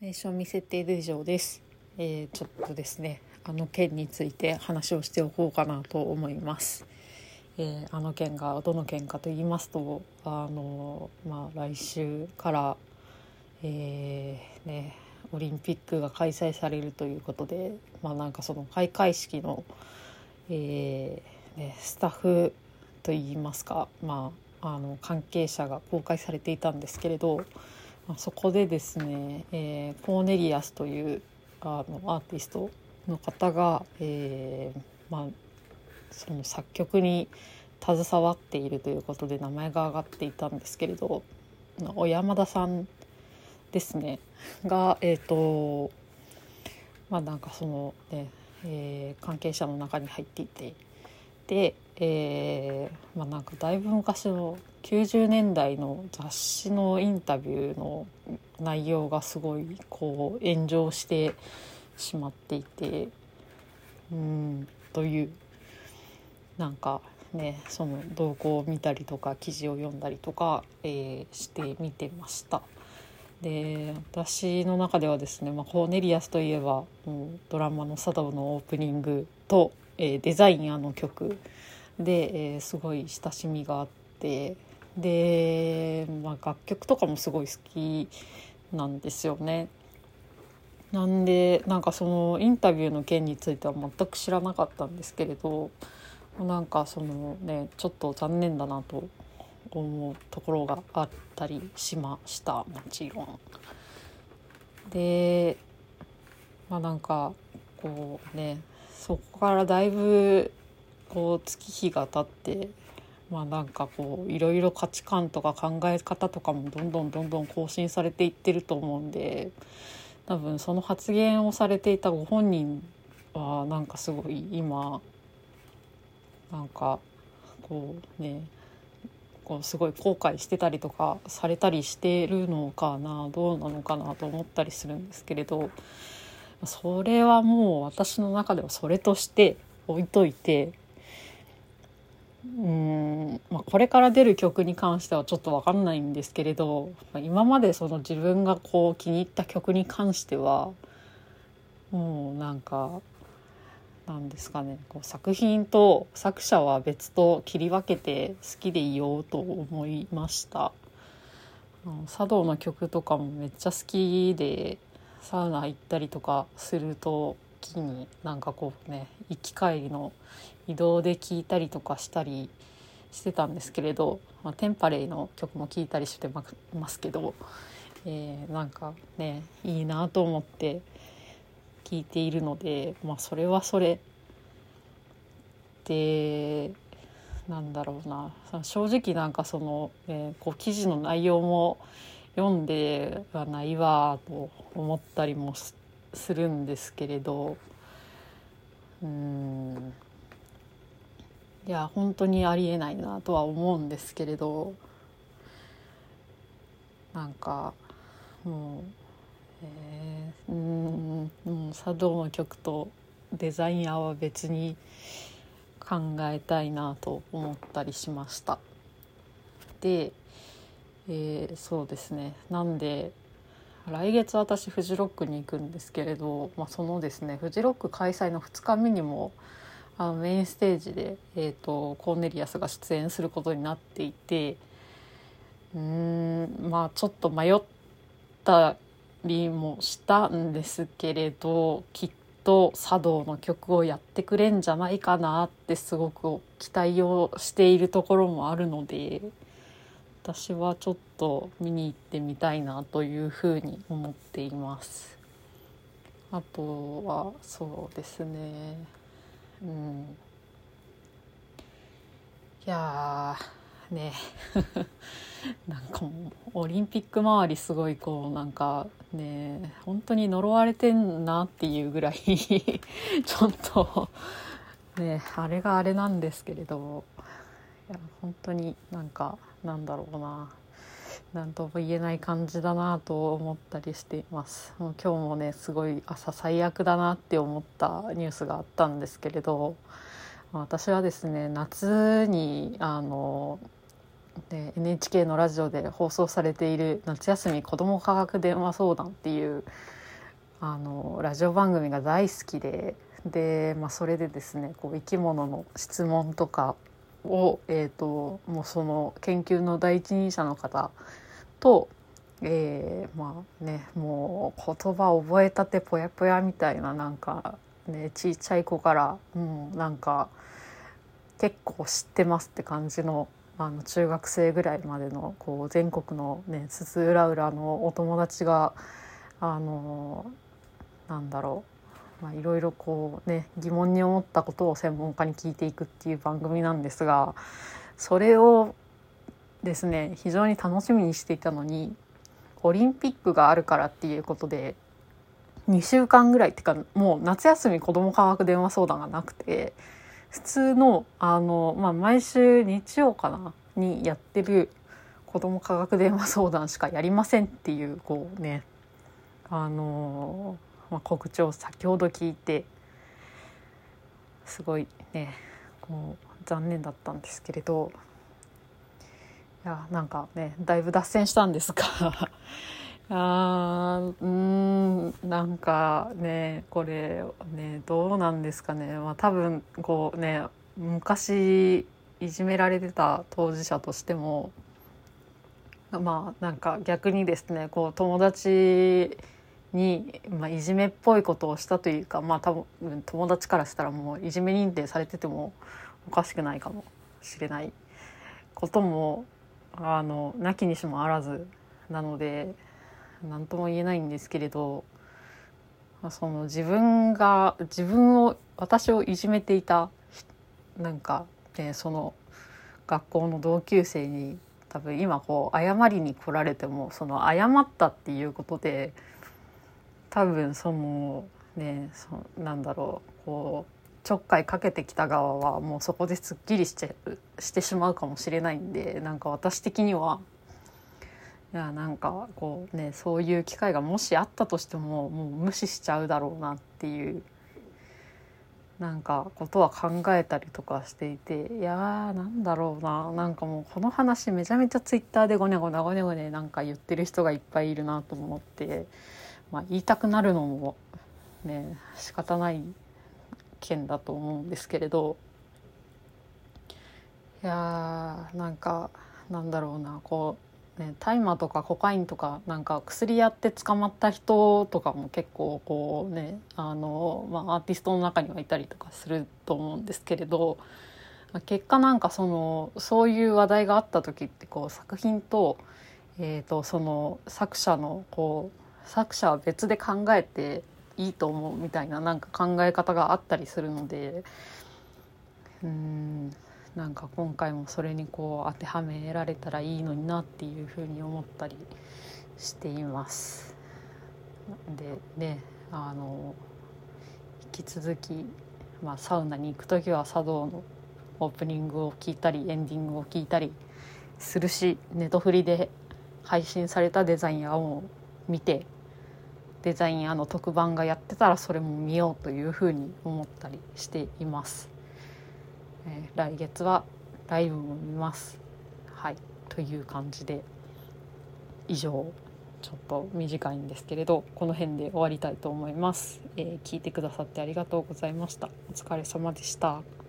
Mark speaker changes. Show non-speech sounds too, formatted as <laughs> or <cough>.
Speaker 1: 名称未設定で以上です、えーちょっとですねあの件について話をしておこうかなと思います、えーあの件がどの件かと言いますとあのまあ来週からえーねオリンピックが開催されるということでまあなんかその開会式のえーね、スタッフといいますか、まあ、あの関係者が公開されていたんですけれど、まあ、そこでですね、えーコーネリアスというあのアーティストの方が、えーまあ、その作曲に携わっているということで名前が挙がっていたんですけれど小山田さんですねがえっ、とまあなんかそのねえー関係者の中に入っていてで、えーまあ、なんかだいぶ昔の90年代の雑誌のインタビューの内容がすごいこう炎上してしまっていてうんというなんかねその動向を見たりとか記事を読んだりとか、えーして見てました。で私の中ではですね、まあ、コーネリアスといえばもうドラマの「茶道」のオープニングと、えデザインあの曲で、えすごい親しみがあってで、まあ、楽曲とかもすごい好きなんですよね。なんでなんかそのインタビューの件については全く知らなかったんですけれどなんかそのねちょっと残念だなと思うところがあったりしましたもちろん。でまあなんかこうねそこからだいぶこう月日が経ってまあなんかこういろいろ価値観とか考え方とかもどんどんどんどん更新されていってると思うんで多分その発言をされていたご本人はなんかすごい今なんかこうねこうすごい後悔してたりとかされたりしてるのかなどうなのかなと思ったりするんですけれどそれはもう私の中ではそれとして置いといてうん、まあ、これから出る曲に関してはちょっと分かんないんですけれどま今までその自分がこう気に入った曲に関してはもうなんかなんですかねこう作品と作者は別と切り分けて好きでいようと思いました。あの茶道の曲とかもめっちゃ好きでサウナ行ったりとかするときになんかこうね行き帰りの移動で聴いたりとかしたりしてたんですけれど、まあ、テンパレイの曲も聴いたりしてますけど、えーなんかねいいなと思って聞いているので、まあ、それはそれでなんだろうな。正直なんかその、えーこう記事の内容も読んではないわと思ったりもするんですけれどうんいや本当にありえないなとは思うんですけれどなんかもう、えー、うん茶道の曲とデザインは別に考えたいなと思ったりしました。で、えーそうですね。なんで来月私フジロックに行くんですけれど、まあ、そのですねフジロック開催の2日目にもあのメインステージで、えー、とコーネリアスが出演することになっていてうんまあちょっと迷ったりもしたんですけれどきっと茶道の曲をやってくれんじゃないかなってすごく期待をしているところもあるので私はちょっと見に行ってみたいなというふうに思っています。あとはそうですね。うん。いやね。<laughs> なんかもうオリンピック周りすごいこうなんかね本当に呪われてんなっていうぐらい <laughs> ちょっとねあれがあれなんですけれどいや本当になんかなんだろうな。何とも言えない感じだなと思ったりしています。もう今日もねすごい朝最悪だなって思ったニュースがあったんですけれど私はですね夏にあので NHK のラジオで放送されている「夏休み子ども科学電話相談」っていうあのラジオ番組が大好きでで、まあ、それでですねこう生き物の質問とかを、えーと、もうその研究の第一人者の方と、えー、まあねもう言葉覚えたてぽやぽやみたいななんかねちっちゃい子から、うん、なんか結構知ってますって感じのあの中学生ぐらいまでのこう全国のね津々浦々のお友達があのなんだろうまあ、いろいろこうね疑問に思ったことを専門家に聞いていくっていう番組なんですがそれをですね非常に楽しみにしていたのにオリンピックがあるからっていうことで2週間ぐらいっていうかもう夏休み子ども科学電話相談がなくて普通のあの、まあ、毎週日曜かなにやってる子ども科学電話相談しかやりませんっていうこうねあのまあ、告知を先ほど聞いてすごいねこう残念だったんですけれどいやなんかねだいぶ脱線したんですが <laughs> あーうんなんかねこれねどうなんですかね、まあ、多分こうね昔いじめられてた当事者としてもまあなんか逆にですねこう友達に、まあ、いじめっぽいことをしたというかまあ多分友達からしたらもういじめ認定されててもおかしくないかもしれない。こともあのなきにしもあらずなので何とも言えないんですけれどまあその自分が自分を私をいじめていたなんか、ね、その学校の同級生に多分今こう謝りに来られてもその謝ったっていうことで多分そのねそなんだろうこうちょっかいかけてきた側はもうそこですっきりしてしてしまうかもしれないんでなんか私的にはいやなんかこうねそういう機会がもしあったとしてももう無視しちゃうだろうなっていうなんかことは考えたりとかしていていやーなんだろうな。なんかもうこの話めちゃめちゃツイッターでごねごねごねごねなんか言ってる人がいっぱいいるなと思ってまあ、言いたくなるのもね仕方ない件だと思うんですけれど。いやーなんかなんだろうなこうね大麻とかコカインとかなんか薬やって捕まった人とかも結構こうねあの、まあ、アーティストの中にはいたりとかすると思うんですけれど。結果なんかそのそういう話題があった時ってこう作品と,、えー、とその作者のこう作者は別で考えていいと思うみたいななんか考え方があったりするのでうんなんか今回もそれにこう当てはめられたらいいのになっていうふうに思ったりしています。でねあの引き続き、まあ、サウナに行く時は茶道のオープニングを聞いたりエンディングを聞いたりするしネトフリで配信されたデザイン案を見てデザインあの特番がやってたらそれも見ようというふうに思ったりしています、えー、来月はライブも見ます。はい。という感じで以上ちょっと短いんですけれどこの辺で終わりたいと思います、えー、聞いてくださってありがとうございました。お疲れ様でした。